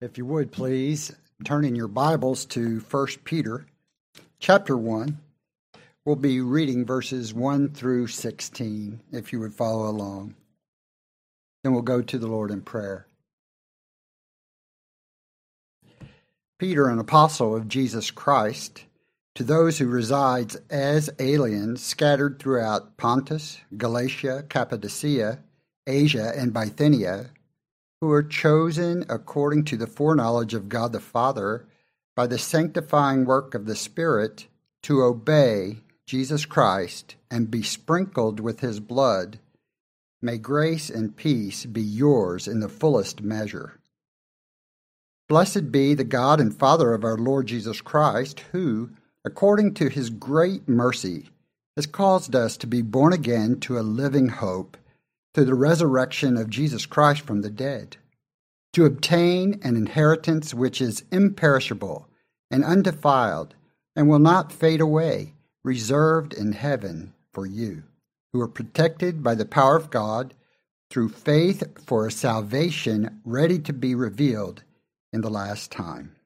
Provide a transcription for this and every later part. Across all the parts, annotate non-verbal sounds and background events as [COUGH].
If you would please turn in your Bibles to 1 Peter chapter 1. We'll be reading verses 1 through 16 if you would follow along. Then we'll go to the Lord in prayer. Peter, an apostle of Jesus Christ, to those who reside as aliens scattered throughout Pontus, Galatia, Cappadocia, Asia, and Bithynia, who are chosen according to the foreknowledge of God the Father by the sanctifying work of the Spirit to obey Jesus Christ and be sprinkled with his blood, may grace and peace be yours in the fullest measure. Blessed be the God and Father of our Lord Jesus Christ, who, according to his great mercy, has caused us to be born again to a living hope through the resurrection of Jesus Christ from the dead, to obtain an inheritance which is imperishable and undefiled and will not fade away, reserved in heaven for you, who are protected by the power of God through faith for a salvation ready to be revealed in the last time.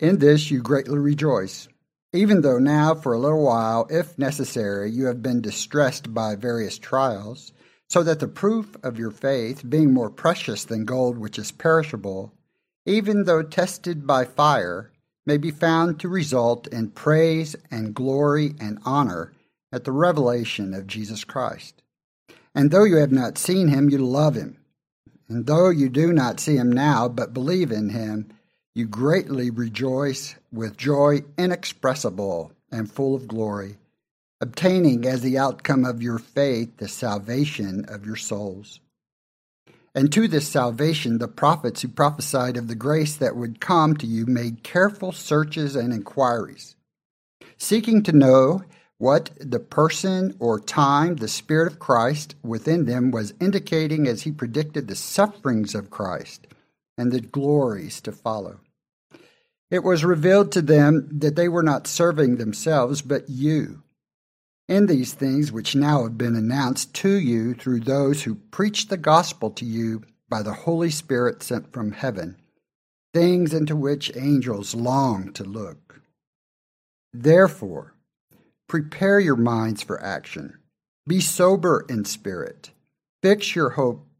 In this you greatly rejoice even though now, for a little while, if necessary, you have been distressed by various trials, so that the proof of your faith, being more precious than gold which is perishable, even though tested by fire, may be found to result in praise and glory and honor at the revelation of Jesus Christ. And though you have not seen him, you love him. And though you do not see him now, but believe in him, you greatly rejoice with joy inexpressible and full of glory, obtaining as the outcome of your faith the salvation of your souls. And to this salvation, the prophets who prophesied of the grace that would come to you made careful searches and inquiries, seeking to know what the person or time the Spirit of Christ within them was indicating as he predicted the sufferings of Christ and the glories to follow. It was revealed to them that they were not serving themselves, but you. In these things which now have been announced to you through those who preach the gospel to you by the Holy Spirit sent from heaven, things into which angels long to look. Therefore, prepare your minds for action. Be sober in spirit. Fix your hope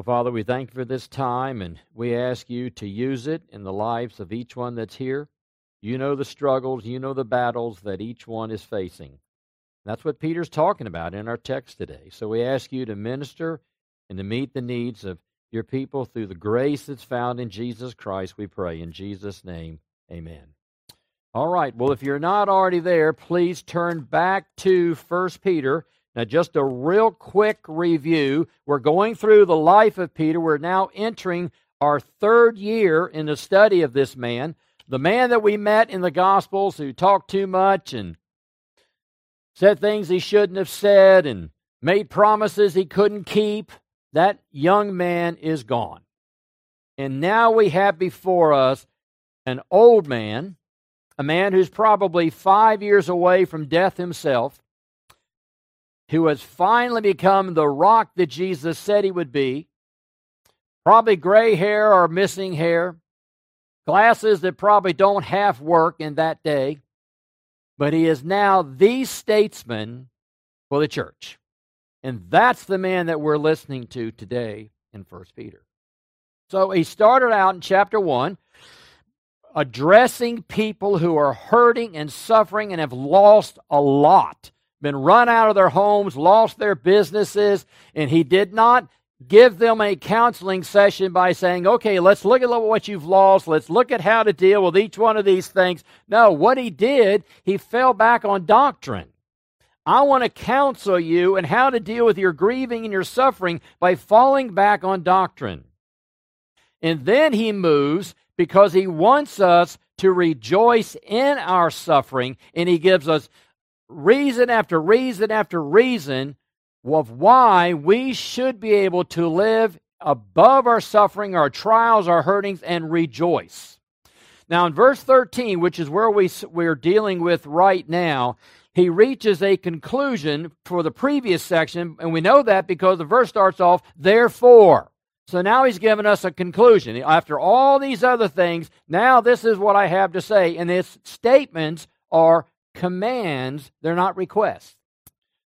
Well, Father, we thank you for this time, and we ask you to use it in the lives of each one that's here. You know the struggles, you know the battles that each one is facing. That's what Peter's talking about in our text today. So we ask you to minister and to meet the needs of your people through the grace that's found in Jesus Christ, we pray. In Jesus' name, amen. All right, well, if you're not already there, please turn back to 1 Peter now, just a real quick review. We're going through the life of Peter. We're now entering our third year in the study of this man. The man that we met in the Gospels who talked too much and said things he shouldn't have said and made promises he couldn't keep. That young man is gone. And now we have before us an old man, a man who's probably five years away from death himself who has finally become the rock that Jesus said he would be. Probably gray hair or missing hair, glasses that probably don't half work in that day, but he is now the statesman for the church. And that's the man that we're listening to today in 1 Peter. So he started out in chapter 1 addressing people who are hurting and suffering and have lost a lot been run out of their homes, lost their businesses, and he did not give them a counseling session by saying, okay, let's look at what you've lost. Let's look at how to deal with each one of these things. No, what he did, he fell back on doctrine, I want to counsel you and how to deal with your grieving and your suffering by falling back on doctrine. And then he moves because he wants us to rejoice in our suffering, and he gives us reason after reason after reason of why we should be able to live above our suffering, our trials, our hurtings, and rejoice. Now, in verse 13, which is where we, we're dealing with right now, he reaches a conclusion for the previous section, and we know that because the verse starts off, therefore. So now he's given us a conclusion. After all these other things, now this is what I have to say. And his statements are commands, they're not requests.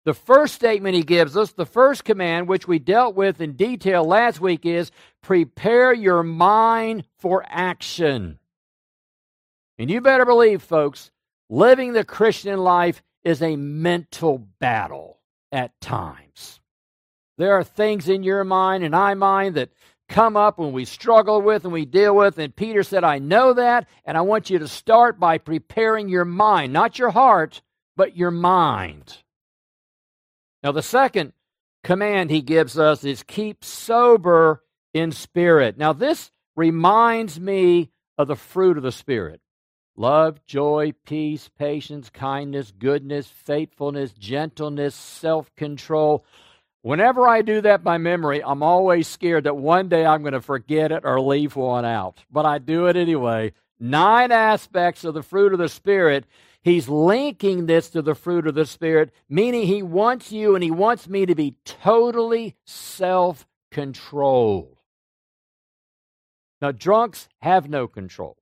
The first statement he gives us, the first command, which we dealt with in detail last week, is prepare your mind for action. And you better believe, folks, living the Christian life is a mental battle at times. There are things in your mind and my mind that come up when we struggle with and we deal with. And Peter said, I know that, and I want you to start by preparing your mind, not your heart, but your mind. Now, the second command he gives us is keep sober in spirit. Now, this reminds me of the fruit of the Spirit love, joy, peace, patience, kindness, goodness, faithfulness, gentleness, self control. Whenever I do that by memory, I'm always scared that one day I'm going to forget it or leave one out. But I do it anyway. Nine aspects of the fruit of the Spirit He's linking this to the fruit of the Spirit, meaning he wants you and he wants me to be totally self controlled. Now, drunks have no control.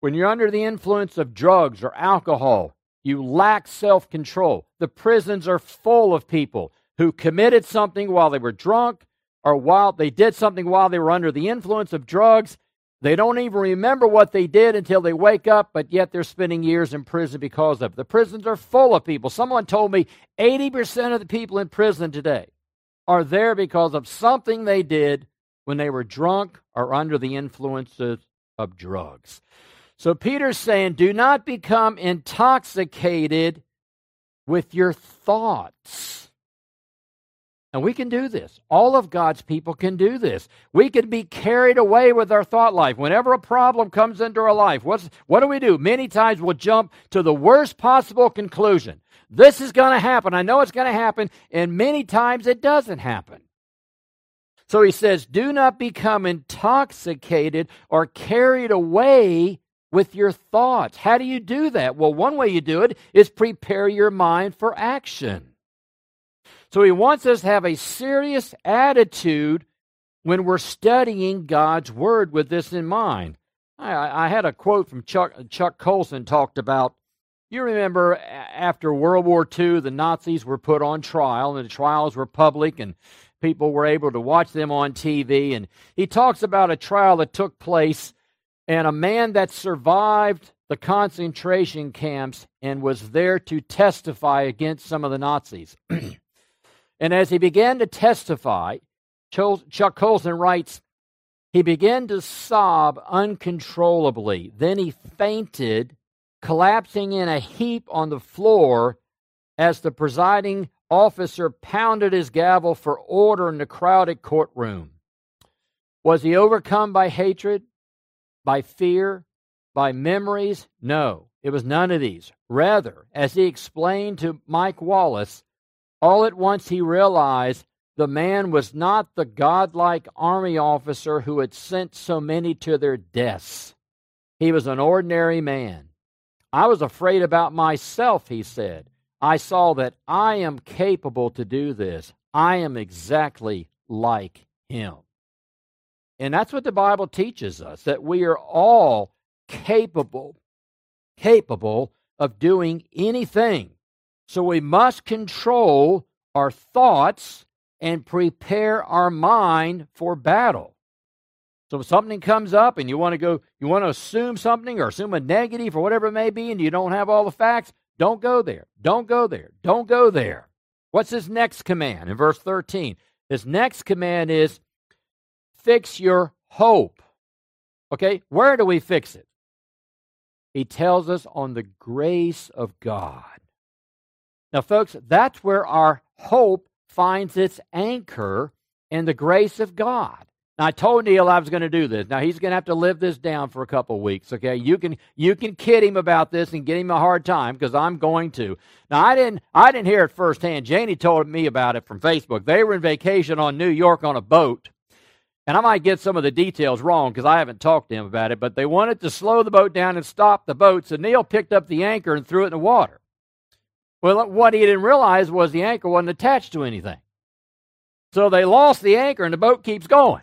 When you're under the influence of drugs or alcohol, you lack self control. The prisons are full of people who committed something while they were drunk or while they did something while they were under the influence of drugs they don't even remember what they did until they wake up, but yet they're spending years in prison because of it. The prisons are full of people. Someone told me 80% of the people in prison today are there because of something they did when they were drunk or under the influences of drugs. So Peter's saying, do not become intoxicated with your thoughts. And we can do this. All of God's people can do this. We can be carried away with our thought life. Whenever a problem comes into our life, what's, what do we do? Many times we'll jump to the worst possible conclusion. This is going to happen. I know it's going to happen. And many times it doesn't happen. So he says, do not become intoxicated or carried away with your thoughts. How do you do that? Well, one way you do it is prepare your mind for action. So he wants us to have a serious attitude when we're studying God's Word with this in mind. I, I had a quote from Chuck, Chuck Colson talked about. You remember after World War II, the Nazis were put on trial, and the trials were public, and people were able to watch them on TV. And he talks about a trial that took place, and a man that survived the concentration camps and was there to testify against some of the Nazis. [CLEARS THROAT] And as he began to testify, Chuck Colson writes, he began to sob uncontrollably. Then he fainted, collapsing in a heap on the floor as the presiding officer pounded his gavel for order in the crowded courtroom. Was he overcome by hatred, by fear, by memories? No, it was none of these. Rather, as he explained to Mike Wallace, all at once he realized the man was not the godlike army officer who had sent so many to their deaths. He was an ordinary man. I was afraid about myself, he said. I saw that I am capable to do this. I am exactly like him. And that's what the Bible teaches us that we are all capable capable of doing anything so we must control our thoughts and prepare our mind for battle. So if something comes up and you want to go, you want to assume something or assume a negative or whatever it may be, and you don't have all the facts, don't go there. Don't go there. Don't go there. What's his next command in verse 13? His next command is fix your hope. Okay, where do we fix it? He tells us on the grace of God. Now, folks, that's where our hope finds its anchor in the grace of God. Now, I told Neil I was going to do this. Now he's going to have to live this down for a couple of weeks. Okay, you can you can kid him about this and get him a hard time because I'm going to. Now I didn't I didn't hear it firsthand. Janie told me about it from Facebook. They were in vacation on New York on a boat, and I might get some of the details wrong because I haven't talked to him about it. But they wanted to slow the boat down and stop the boat, so Neil picked up the anchor and threw it in the water. Well, uh, what he didn't realize was the anchor wasn't attached to anything. So they lost the anchor and the boat keeps going.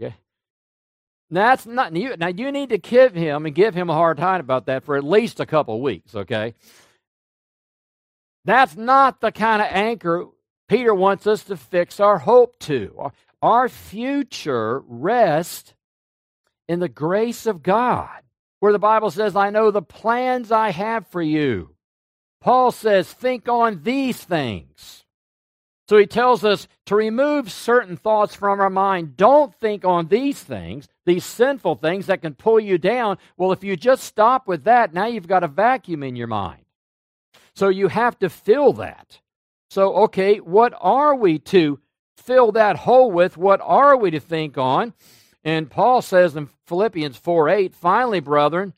Okay. That's not you. Now you need to give him and give him a hard time about that for at least a couple weeks. Okay. That's not the kind of anchor Peter wants us to fix our hope to. Our future rests in the grace of God, where the Bible says, "I know the plans I have for you." Paul says, "Think on these things." So he tells us to remove certain thoughts from our mind. Don't think on these things, these sinful things that can pull you down. Well, if you just stop with that, now you've got a vacuum in your mind. So you have to fill that. So, okay, what are we to fill that hole with? What are we to think on? And Paul says in Philippians 4 8, finally, brethren,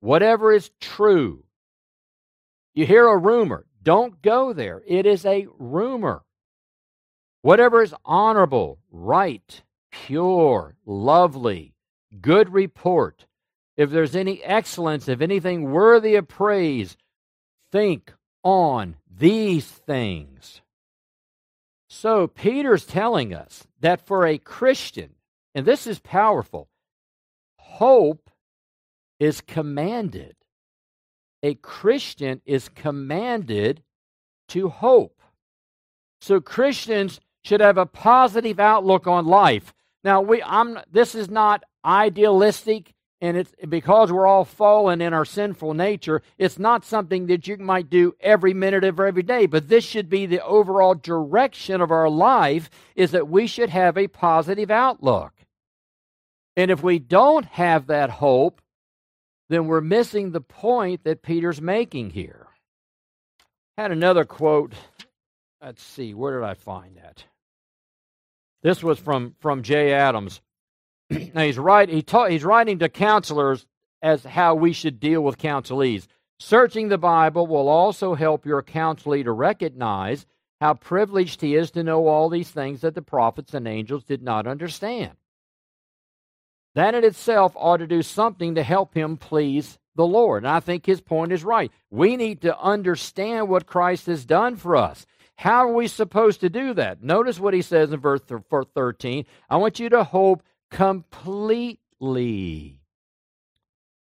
whatever is true. You hear a rumor. Don't go there. It is a rumor. Whatever is honorable, right, pure, lovely, good report, if there's any excellence, if anything worthy of praise, think on these things. So, Peter's telling us that for a Christian, and this is powerful, hope is commanded. A Christian is commanded to hope. So, Christians should have a positive outlook on life. Now, we, I'm, this is not idealistic, and it's because we're all fallen in our sinful nature. It's not something that you might do every minute of every day, but this should be the overall direction of our life: is that we should have a positive outlook. And if we don't have that hope, then we're missing the point that Peter's making here. Had another quote. Let's see, where did I find that? This was from, from Jay Adams. Now he's, right, he ta- he's writing to counselors as how we should deal with counselees. Searching the Bible will also help your counselee to recognize how privileged he is to know all these things that the prophets and angels did not understand. That in itself ought to do something to help him please the Lord. And I think his point is right. We need to understand what Christ has done for us. How are we supposed to do that? Notice what he says in verse 13. I want you to hope completely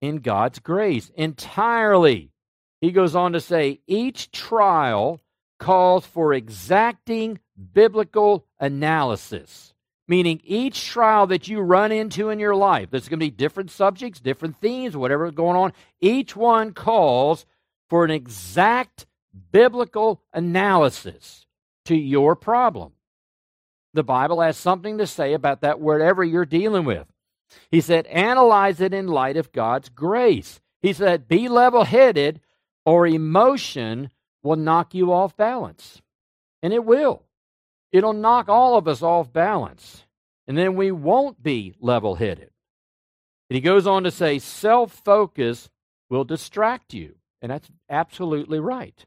in God's grace, entirely. He goes on to say, each trial calls for exacting biblical analysis, meaning each trial that you run into in your life, there's going to be different subjects, different themes, whatever is going on, each one calls for an exact biblical analysis to your problem. The Bible has something to say about that wherever you're dealing with. He said, analyze it in light of God's grace. He said, be level headed, or emotion will knock you off balance. And it will. It'll knock all of us off balance. And then we won't be level headed. And he goes on to say, self focus will distract you. And that's absolutely right.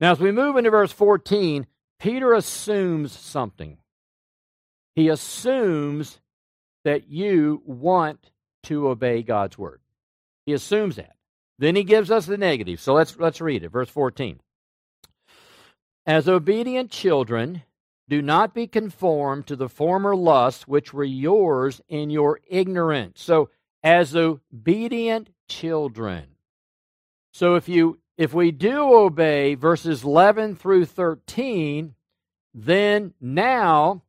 Now, as we move into verse 14, Peter assumes something. He assumes that you want to obey God's word. He assumes that. Then he gives us the negative. So let's let's read it. Verse 14. As obedient children, do not be conformed to the former lusts which were yours in your ignorance. So as obedient children. So if you if we do obey verses 11 through 13, then now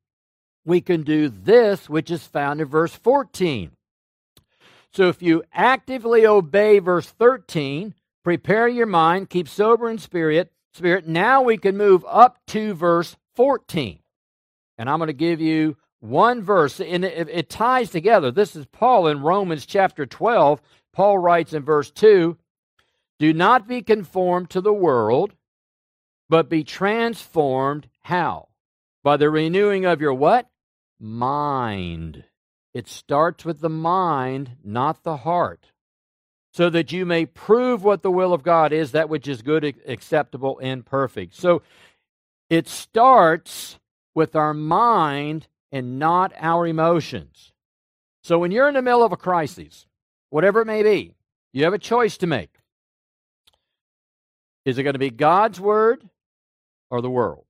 we can do this, which is found in verse 14. So if you actively obey verse 13, prepare your mind, keep sober in spirit, spirit, now we can move up to verse 14. And I'm going to give you one verse, and it, it ties together. This is Paul in Romans chapter 12. Paul writes in verse 2 do not be conformed to the world, but be transformed how? By the renewing of your what? Mind. It starts with the mind, not the heart. So that you may prove what the will of God is, that which is good, acceptable, and perfect. So it starts with our mind and not our emotions. So when you're in the middle of a crisis, whatever it may be, you have a choice to make. Is it going to be God's word or the world?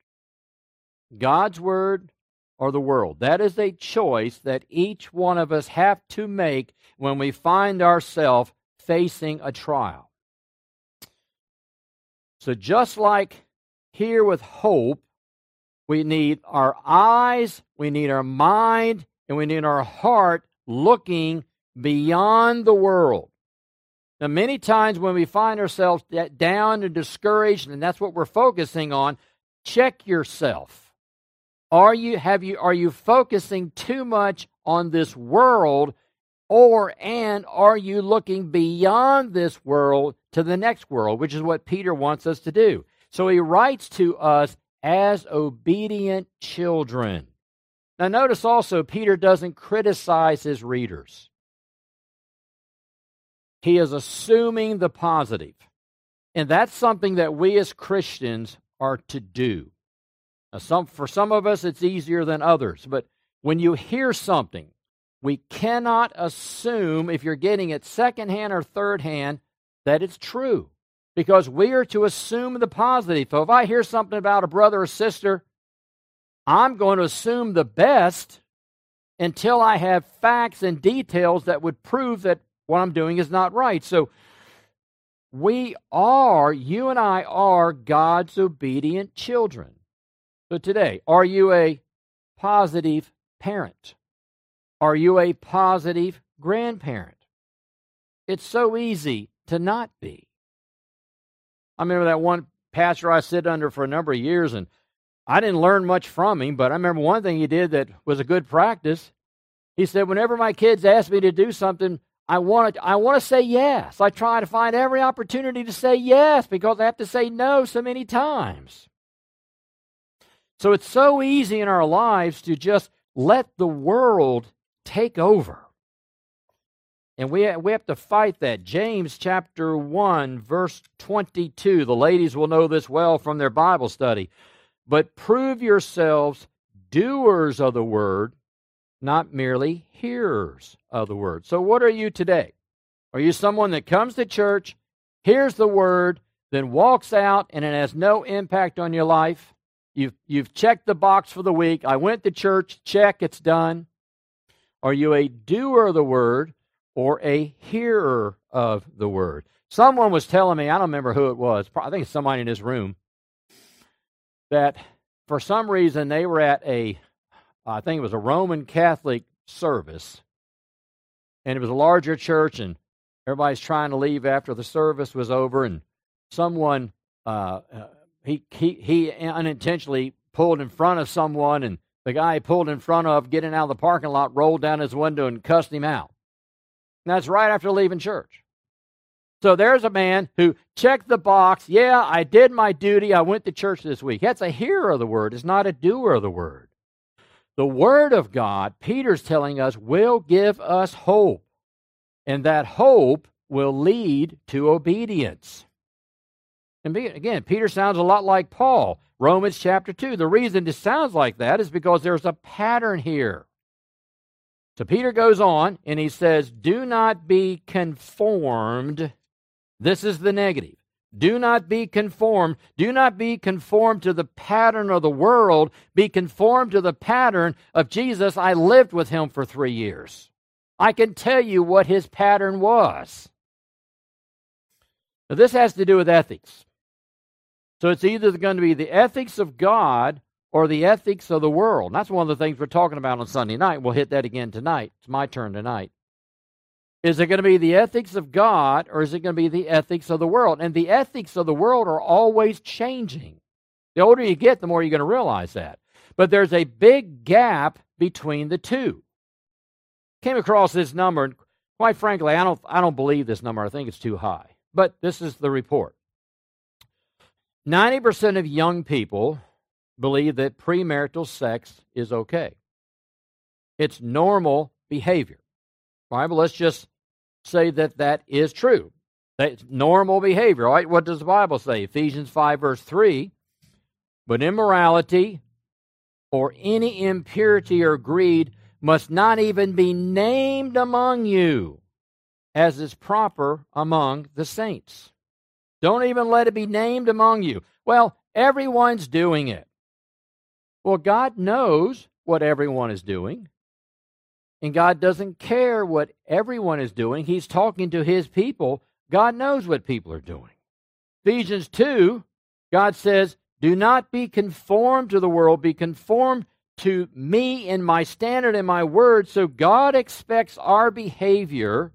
God's word or the world? That is a choice that each one of us have to make when we find ourselves facing a trial. So just like here with hope, we need our eyes, we need our mind, and we need our heart looking beyond the world. Now, many times when we find ourselves down and discouraged, and that's what we're focusing on, check yourself. Are you have you are you focusing too much on this world or and are you looking beyond this world to the next world, which is what Peter wants us to do. So he writes to us as obedient children. Now, notice also, Peter doesn't criticize his readers. He is assuming the positive. And that's something that we as Christians are to do. Now, some, for some of us, it's easier than others. But when you hear something, we cannot assume, if you're getting it secondhand or third hand, that it's true because we are to assume the positive. So if I hear something about a brother or sister, I'm going to assume the best until I have facts and details that would prove that what I'm doing is not right. So we are, you and I are God's obedient children. So today, are you a positive parent? Are you a positive grandparent? It's so easy to not be. I remember that one pastor I sit under for a number of years, and I didn't learn much from him, but I remember one thing he did that was a good practice. He said, Whenever my kids ask me to do something, I want to, I want to say yes. I try to find every opportunity to say yes because I have to say no so many times. So it's so easy in our lives to just let the world take over. And we, we have to fight that. James chapter 1, verse 22. The ladies will know this well from their Bible study. But prove yourselves doers of the word, not merely hearers of the word. So, what are you today? Are you someone that comes to church, hears the word, then walks out, and it has no impact on your life? You've, you've checked the box for the week. I went to church, check, it's done. Are you a doer of the word or a hearer of the word. Someone was telling me, I don't remember who it was, I think it's somebody in this room, that for some reason they were at a, I think it was a Roman Catholic service, and it was a larger church, and everybody's trying to leave after the service was over, and someone, uh, uh he, he, he unintentionally pulled in front of someone, and the guy he pulled in front of, getting out of the parking lot, rolled down his window and cussed him out. And that's right after leaving church. So there's a man who checked the box. Yeah, I did my duty. I went to church this week. That's a hearer of the word, it's not a doer of the word. The word of God, Peter's telling us, will give us hope. And that hope will lead to obedience. And again, Peter sounds a lot like Paul, Romans chapter 2. The reason this sounds like that is because there's a pattern here. So Peter goes on and he says, Do not be conformed. This is the negative. Do not be conformed. Do not be conformed to the pattern of the world. Be conformed to the pattern of Jesus. I lived with him for three years. I can tell you what his pattern was. Now, this has to do with ethics. So it's either going to be the ethics of God or the ethics of the world. And that's one of the things we're talking about on Sunday night. We'll hit that again tonight. It's my turn tonight. Is it going to be the ethics of God or is it going to be the ethics of the world? And the ethics of the world are always changing. The older you get, the more you're going to realize that. But there's a big gap between the two. Came across this number, and quite frankly, I don't, I don't believe this number. I think it's too high. But this is the report. 90% of young people believe that premarital sex is okay. It's normal behavior. Right, but let's just say that that is true. That's normal behavior. All right, what does the Bible say? Ephesians 5, verse 3 But immorality or any impurity or greed must not even be named among you, as is proper among the saints. Don't even let it be named among you. Well, everyone's doing it. Well, God knows what everyone is doing. And God doesn't care what everyone is doing. He's talking to his people. God knows what people are doing. Ephesians 2, God says, Do not be conformed to the world, be conformed to me in my standard and my word. So God expects our behavior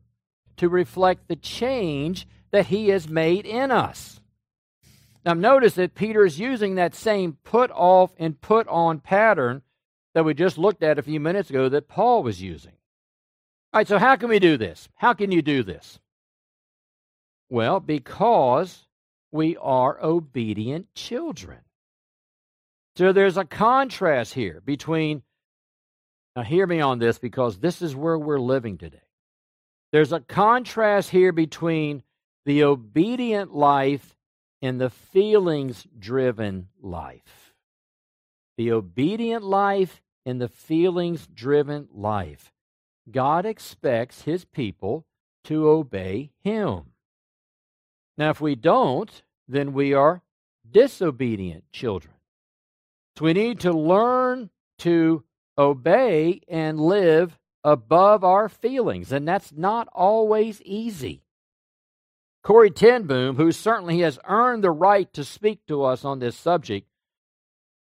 to reflect the change that he has made in us. Now, notice that Peter is using that same put off and put on pattern that we just looked at a few minutes ago that Paul was using. All right, so how can we do this? How can you do this? Well, because we are obedient children. So there's a contrast here between, now hear me on this because this is where we're living today. There's a contrast here between the obedient life and the feelings driven life. The obedient life and the feelings driven life. God expects his people to obey him. Now, if we don't, then we are disobedient children. So we need to learn to obey and live above our feelings, and that's not always easy. Corrie ten Boom, who certainly has earned the right to speak to us on this subject,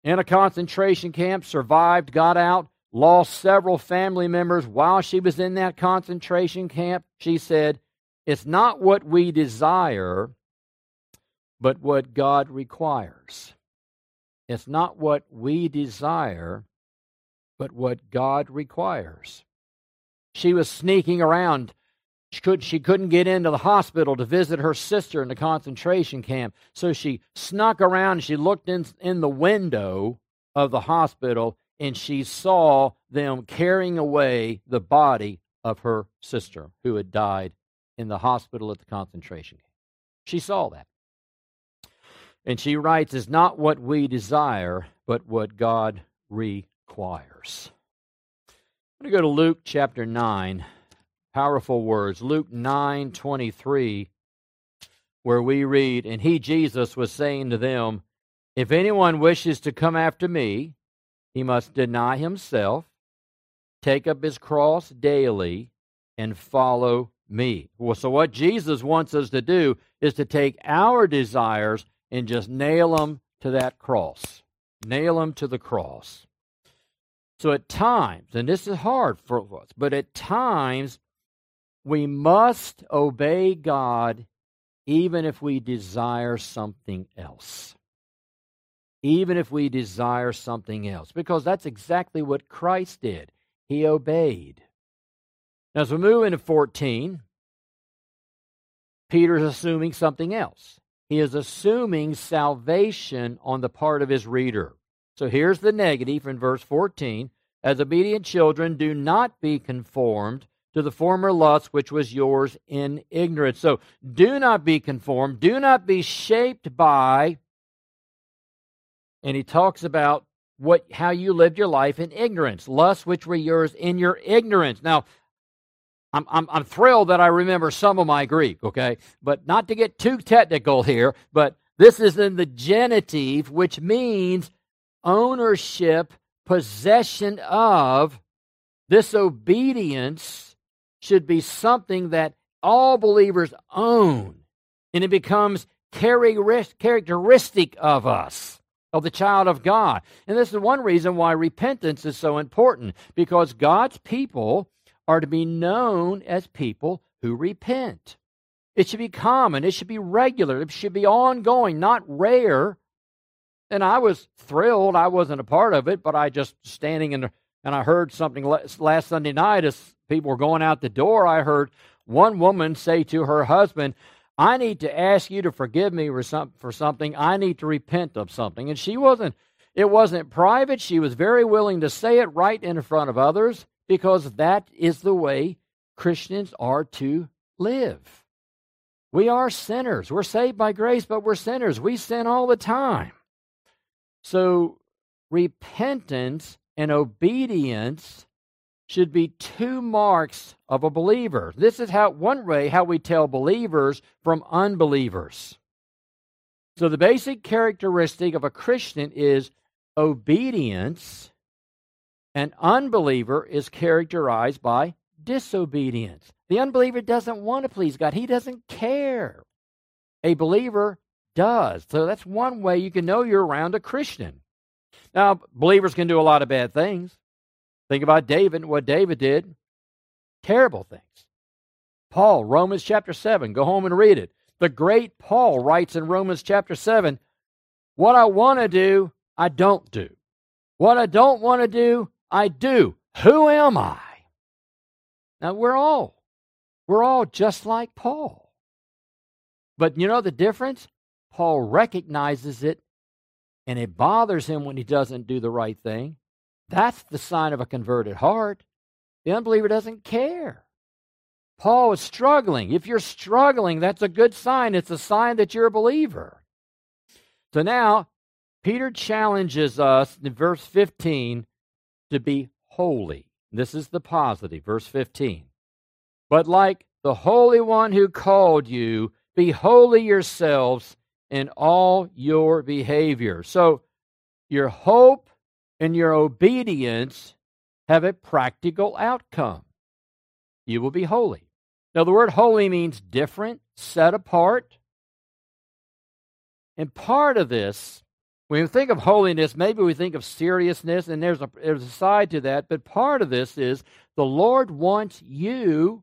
in a concentration camp, survived, got out, lost several family members while she was in that concentration camp. She said, It's not what we desire, but what God requires. It's not what we desire, but what God requires. She was sneaking around she, could, she couldn't get into the hospital to visit her sister in the concentration camp. So she snuck around she looked in, in the window of the hospital and she saw them carrying away the body of her sister who had died in the hospital at the concentration camp. She saw that. And she writes, is not what we desire, but what God requires. I'm going to go to Luke chapter 9 powerful words. Luke 9 23, where we read, And he, Jesus, was saying to them, If anyone wishes to come after me, he must deny himself, take up his cross daily, and follow me. Well, so, what Jesus wants us to do is to take our desires and just nail them to that cross. Nail them to the cross. So, at times, and this is hard for us, but at times we must obey God even if we desire something else. Even if we desire something else. Because that's exactly what Christ did. He obeyed. Now, as we move into 14, Peter's assuming something else. He is assuming salvation on the part of his reader. So here's the negative in verse 14. As obedient children, do not be conformed to the former lust which was yours in ignorance. So do not be conformed, do not be shaped by. And he talks about what how you lived your life in ignorance, lusts which were yours in your ignorance. Now, I'm, I'm, I'm thrilled that I remember some of my Greek, okay? But not to get too technical here, but this is in the genitive, which means ownership, possession of, this obedience should be something that all believers own. And it becomes characteristic of us, of the child of God. And this is one reason why repentance is so important, because God's people are to be known as people who repent. It should be common, it should be regular, it should be ongoing, not rare. And I was thrilled. I wasn't a part of it, but I just standing in the, and I heard something last Sunday night as people were going out the door, I heard one woman say to her husband, I need to ask you to forgive me for something. I need to repent of something. And she wasn't, it wasn't private. She was very willing to say it right in front of others because that is the way Christians are to live. We are sinners. We're saved by grace, but we're sinners. We sin all the time. So, repentance and obedience should be two marks of a believer. This is how one way how we tell believers from unbelievers. So the basic characteristic of a Christian is obedience. An unbeliever is characterized by disobedience. The unbeliever doesn't want to please God. He doesn't care. A believer does. So that's one way you can know you're around a Christian. Now, believers can do a lot of bad things. Think about David, what David did. Terrible things. Paul, Romans chapter 7, go home and read it. The great Paul writes in Romans chapter 7 What I want to do, I don't do. What I don't want to do, I do. Who am I? Now, we're all, we're all just like Paul. But you know the difference? Paul recognizes it, and it bothers him when he doesn't do the right thing. That's the sign of a converted heart. The unbeliever doesn't care. Paul is struggling. If you're struggling, that's a good sign. It's a sign that you're a believer. So now, Peter challenges us in verse 15 to be holy. This is the positive, verse 15. But like the Holy One who called you, be holy yourselves in all your behavior. So, your hope and your obedience have a practical outcome. You will be holy. Now, the word holy means different, set apart. And part of this, when we think of holiness, maybe we think of seriousness, and there's a, there's a side to that, but part of this is the Lord wants you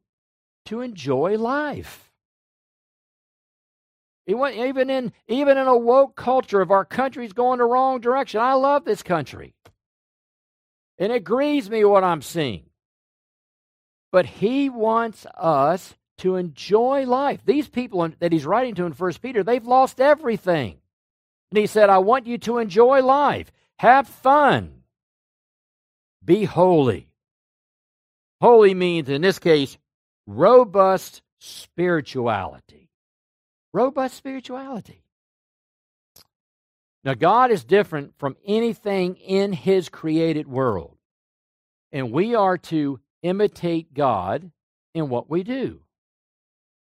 to enjoy life. Even in, even in a woke culture, of our country's going the wrong direction, I love this country. And it grieves me what I'm seeing. But he wants us to enjoy life. These people that he's writing to in First Peter, they've lost everything. And he said, I want you to enjoy life. Have fun. Be holy. Holy means, in this case, robust spirituality. Robust spirituality. Now, God is different from anything in His created world. And we are to imitate God in what we do.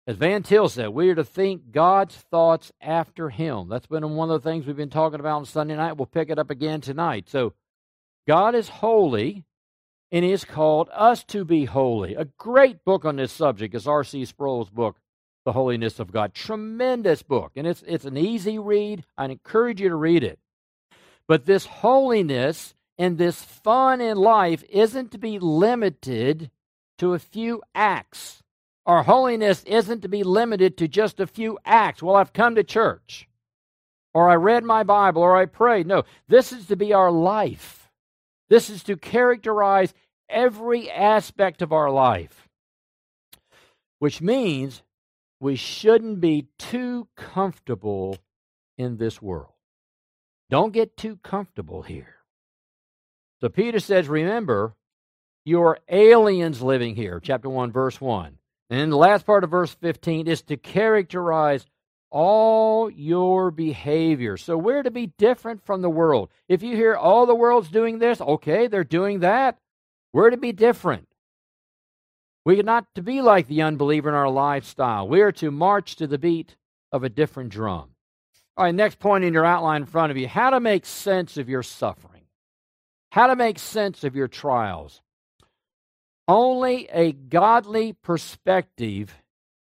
As Van Til said, we are to think God's thoughts after Him. That's been one of the things we've been talking about on Sunday night. We'll pick it up again tonight. So, God is holy, and He has called us to be holy. A great book on this subject is R.C. Sproul's book, the Holiness of God. Tremendous book. And it's, it's an easy read. i encourage you to read it. But this holiness and this fun in life isn't to be limited to a few acts. Our holiness isn't to be limited to just a few acts. Well, I've come to church, or I read my Bible, or I prayed. No, this is to be our life. This is to characterize every aspect of our life, which means we shouldn't be too comfortable in this world. Don't get too comfortable here. So Peter says, Remember, you are aliens living here, chapter 1, verse 1. And the last part of verse 15 is to characterize all your behavior. So we're to be different from the world. If you hear all the world's doing this, okay, they're doing that. We're to be different. We are not to be like the unbeliever in our lifestyle. We are to march to the beat of a different drum. All right, next point in your outline in front of you how to make sense of your suffering, how to make sense of your trials. Only a godly perspective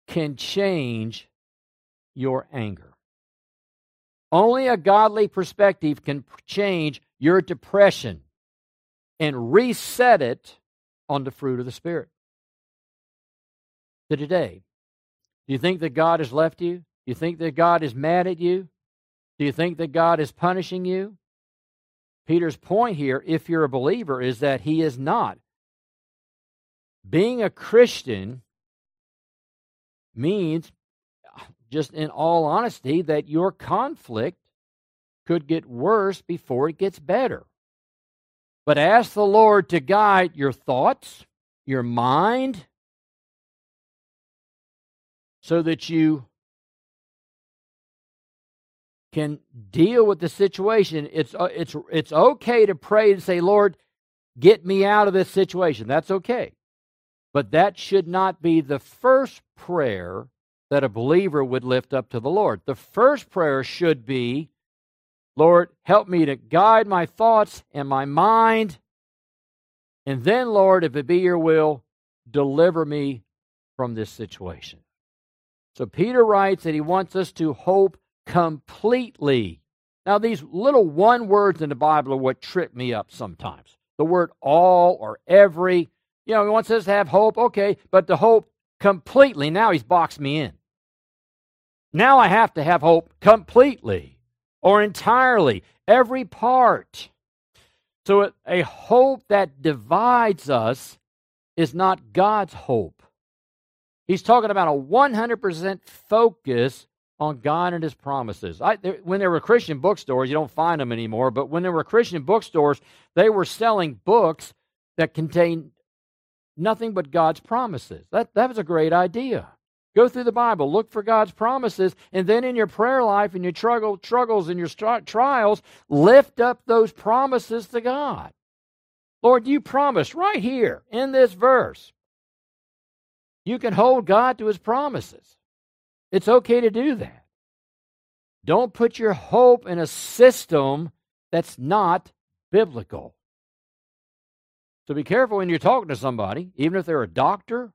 can change your anger. Only a godly perspective can change your depression and reset it on the fruit of the Spirit to today? Do you think that God has left you? Do you think that God is mad at you? Do you think that God is punishing you? Peter's point here, if you're a believer, is that he is not. Being a Christian means just in all honesty, that your conflict could get worse before it gets better. But ask the Lord to guide your thoughts, your mind, so that you can deal with the situation. It's, uh, it's, it's okay to pray and say, Lord, get me out of this situation. That's okay. But that should not be the first prayer that a believer would lift up to the Lord. The first prayer should be, Lord, help me to guide my thoughts and my mind. And then, Lord, if it be your will, deliver me from this situation. So Peter writes that he wants us to hope completely. Now, these little one words in the Bible are what trip me up sometimes. The word all or every. You know, he wants us to have hope, okay, but to hope completely. Now he's boxed me in. Now I have to have hope completely or entirely, every part. So a hope that divides us is not God's hope. He's talking about a 100% focus on God and His promises. I, there, when there were Christian bookstores, you don't find them anymore, but when there were Christian bookstores, they were selling books that contained nothing but God's promises. That, that was a great idea. Go through the Bible, look for God's promises, and then in your prayer life and your struggle, struggles and your trials, lift up those promises to God. Lord, you promised right here in this verse. You can hold God to his promises. It's okay to do that. Don't put your hope in a system that's not biblical. So be careful when you're talking to somebody, even if they're a doctor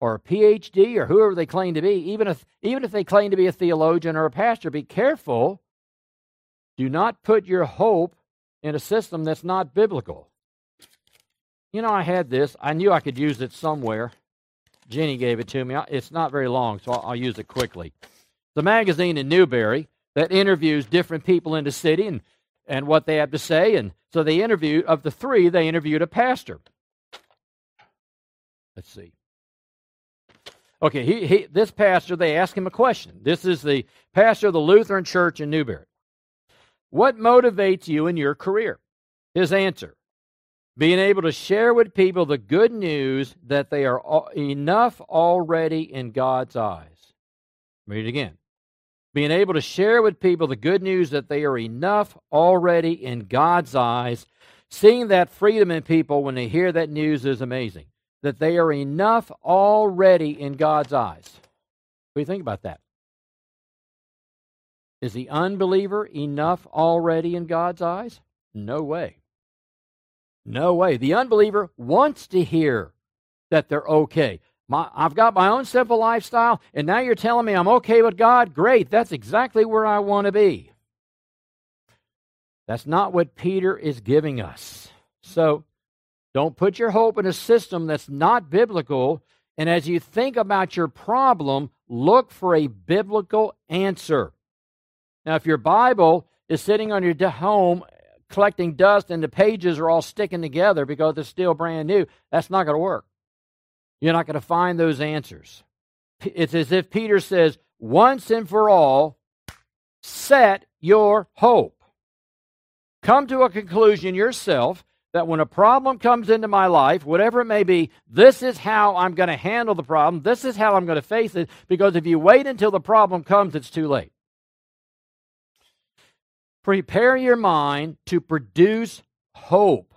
or a PhD or whoever they claim to be, even if, even if they claim to be a theologian or a pastor, be careful. Do not put your hope in a system that's not biblical. You know, I had this. I knew I could use it somewhere. Jenny gave it to me. It's not very long, so I'll, I'll use it quickly. The magazine in Newberry that interviews different people in the city and, and what they have to say. And so they interviewed, of the three, they interviewed a pastor. Let's see. Okay, he, he, this pastor, they asked him a question. This is the pastor of the Lutheran Church in Newberry. What motivates you in your career? His answer being able to share with people the good news that they are enough already in God's eyes. Read it again being able to share with people the good news that they are enough already in God's eyes. Seeing that freedom in people when they hear that news is amazing. That they are enough already in God's eyes. What do you think about that? Is the unbeliever enough already in God's eyes? No way. No way. The unbeliever wants to hear that they're okay. My, I've got my own simple lifestyle, and now you're telling me I'm okay with God? Great. That's exactly where I want to be. That's not what Peter is giving us. So don't put your hope in a system that's not biblical. And as you think about your problem, look for a biblical answer. Now, if your Bible is sitting on your home collecting dust and the pages are all sticking together because it's still brand new, that's not going to work. You're not going to find those answers. It's as if Peter says, once and for all, set your hope. Come to a conclusion yourself that when a problem comes into my life, whatever it may be, this is how I'm going to handle the problem. This is how I'm going to face it. Because if you wait until the problem comes, it's too late. Prepare your mind to produce hope.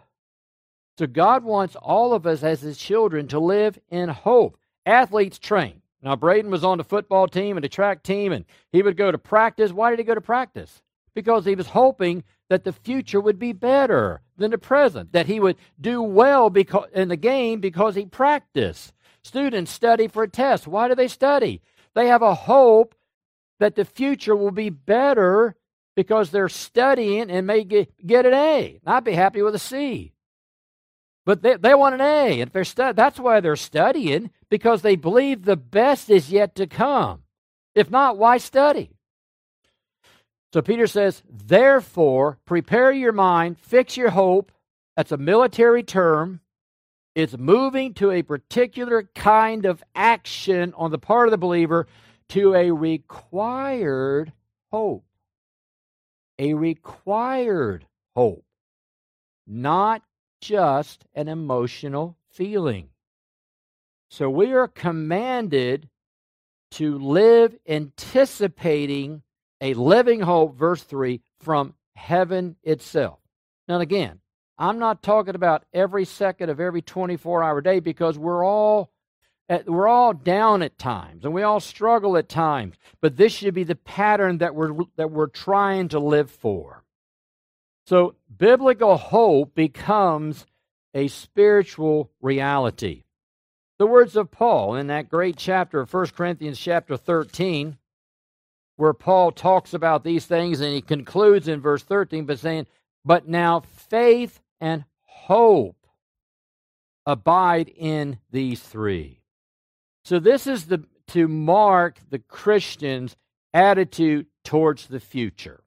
So God wants all of us as his children to live in hope. Athletes train. Now, Braden was on the football team and the track team, and he would go to practice. Why did he go to practice? Because he was hoping that the future would be better than the present, that he would do well because, in the game because he practiced. Students study for a test. Why do they study? They have a hope that the future will be better because they're studying and may get, get an A. I'd be happy with a C. But they, they want an A. And if they're stu- that's why they're studying, because they believe the best is yet to come. If not, why study? So Peter says, therefore, prepare your mind, fix your hope. That's a military term. It's moving to a particular kind of action on the part of the believer to a required hope. A required hope, not just an emotional feeling. So we are commanded to live anticipating a living hope, verse 3, from heaven itself. Now, again, I'm not talking about every second of every 24 hour day because we're all we're all down at times and we all struggle at times but this should be the pattern that we're that we're trying to live for so biblical hope becomes a spiritual reality the words of paul in that great chapter of 1 corinthians chapter 13 where paul talks about these things and he concludes in verse 13 by saying but now faith and hope abide in these three. So this is the to mark the Christian's attitude towards the future.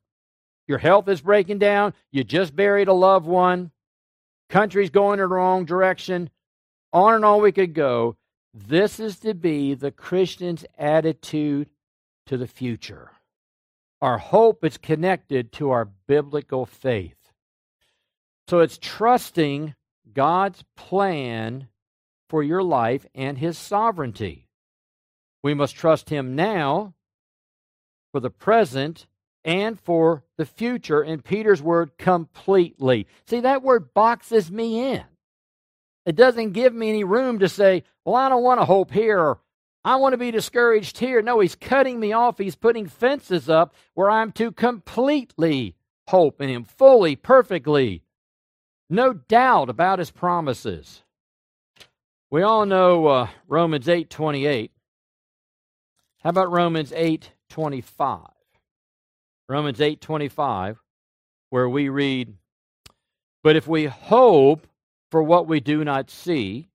Your health is breaking down, you just buried a loved one, country's going in the wrong direction, on and on we could go. This is to be the Christian's attitude to the future. Our hope is connected to our biblical faith. So it's trusting God's plan for your life and His sovereignty. We must trust Him now for the present and for the future. In Peter's word, completely. See, that word boxes me in. It doesn't give me any room to say, well, I don't want to hope here I want to be discouraged here. No, he's cutting me off. He's putting fences up where I'm to completely hope in him, fully, perfectly no doubt about his promises. We all know uh, Romans 8:28. How about Romans 8:25? Romans 8:25 where we read, "But if we hope for what we do not see,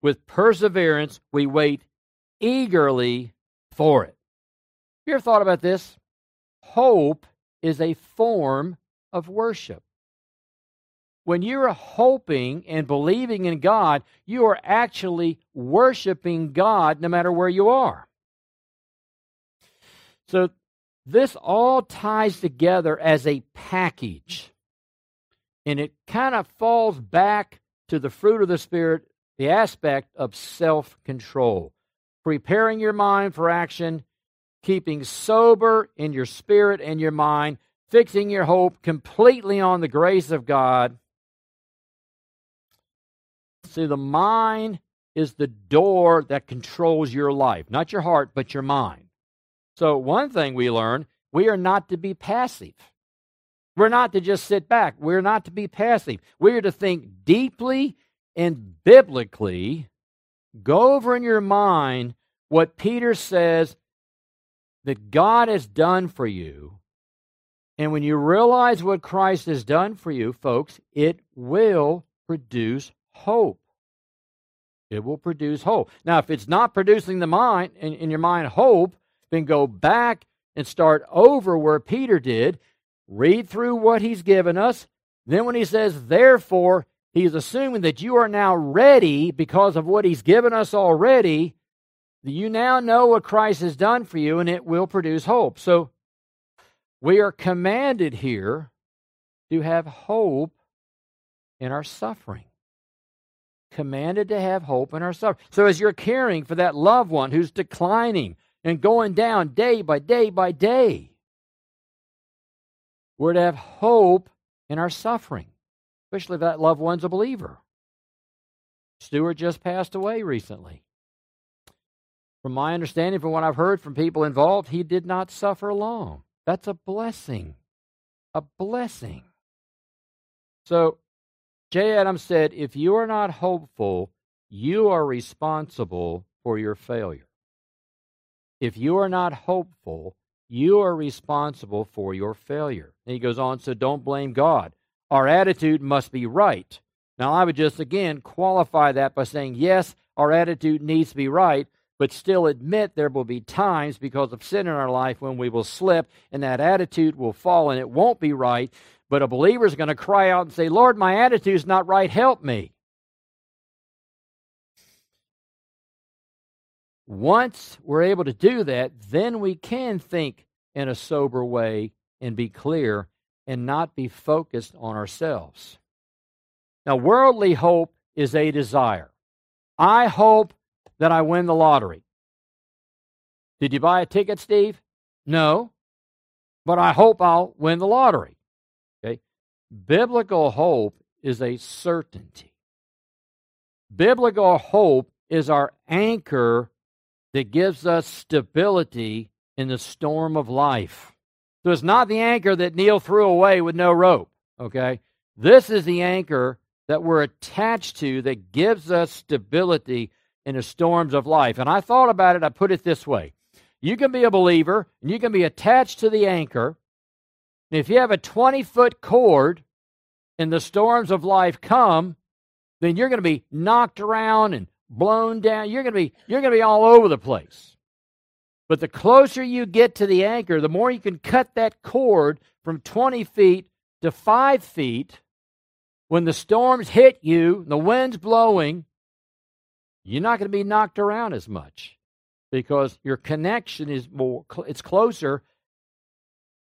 with perseverance we wait eagerly for it." You ever thought about this? Hope is a form of worship when you're hoping and believing in God, you are actually worshiping God no matter where you are. So, this all ties together as a package. And it kind of falls back to the fruit of the Spirit, the aspect of self control. Preparing your mind for action, keeping sober in your spirit and your mind, fixing your hope completely on the grace of God See, the mind is the door that controls your life, not your heart, but your mind. So, one thing we learn we are not to be passive. We're not to just sit back. We're not to be passive. We are to think deeply and biblically. Go over in your mind what Peter says that God has done for you. And when you realize what Christ has done for you, folks, it will produce hope. It will produce hope. Now, if it's not producing the mind in, in your mind hope, then go back and start over where Peter did. Read through what he's given us. Then, when he says, therefore, he's assuming that you are now ready because of what he's given us already. You now know what Christ has done for you, and it will produce hope. So, we are commanded here to have hope in our suffering commanded to have hope in our suffering. So as you're caring for that loved one who's declining and going down day by day by day, we're to have hope in our suffering, especially if that loved one's a believer. Stuart just passed away recently. From my understanding, from what I've heard from people involved, he did not suffer long. That's a blessing. A blessing. So Jay Adams said, If you are not hopeful, you are responsible for your failure. If you are not hopeful, you are responsible for your failure. And he goes on, so don't blame God. Our attitude must be right. Now, I would just again qualify that by saying, yes, our attitude needs to be right, but still admit there will be times because of sin in our life when we will slip and that attitude will fall and it won't be right. But a believer is going to cry out and say, Lord, my attitude is not right. Help me. once we're able to do that, then we can think in a sober way and be clear and not be focused on ourselves. Now, worldly hope is a desire. I hope that I win the lottery. Did you buy a ticket, Steve? No. But I hope I'll win the lottery. Biblical hope is a certainty. Biblical hope is our anchor that gives us stability in the storm of life. So it's not the anchor that Neil threw away with no rope, okay? This is the anchor that we're attached to that gives us stability in the storms of life. And I thought about it, I put it this way you can be a believer and you can be attached to the anchor. And if you have a 20 foot cord and the storms of life come, then you're going to be knocked around and blown down. You're going to be you're going to be all over the place. But the closer you get to the anchor, the more you can cut that cord from 20 feet to 5 feet. When the storms hit you, the wind's blowing, you're not going to be knocked around as much because your connection is more it's closer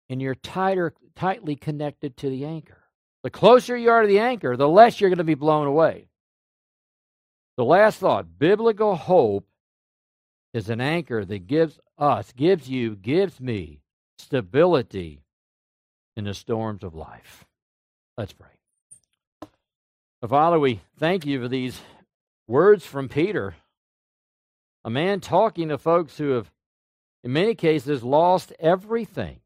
and you're tighter tightly connected to the anchor. The closer you are to the anchor, the less you're going to be blown away. The last thought biblical hope is an anchor that gives us, gives you, gives me stability in the storms of life. Let's pray. Father, we thank you for these words from Peter, a man talking to folks who have, in many cases, lost everything.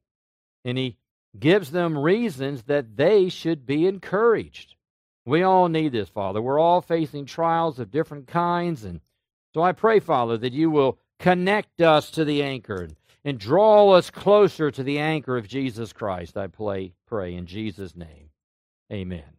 And he gives them reasons that they should be encouraged. We all need this, Father. We're all facing trials of different kinds. And so I pray, Father, that you will connect us to the anchor and draw us closer to the anchor of Jesus Christ. I pray, pray in Jesus' name. Amen.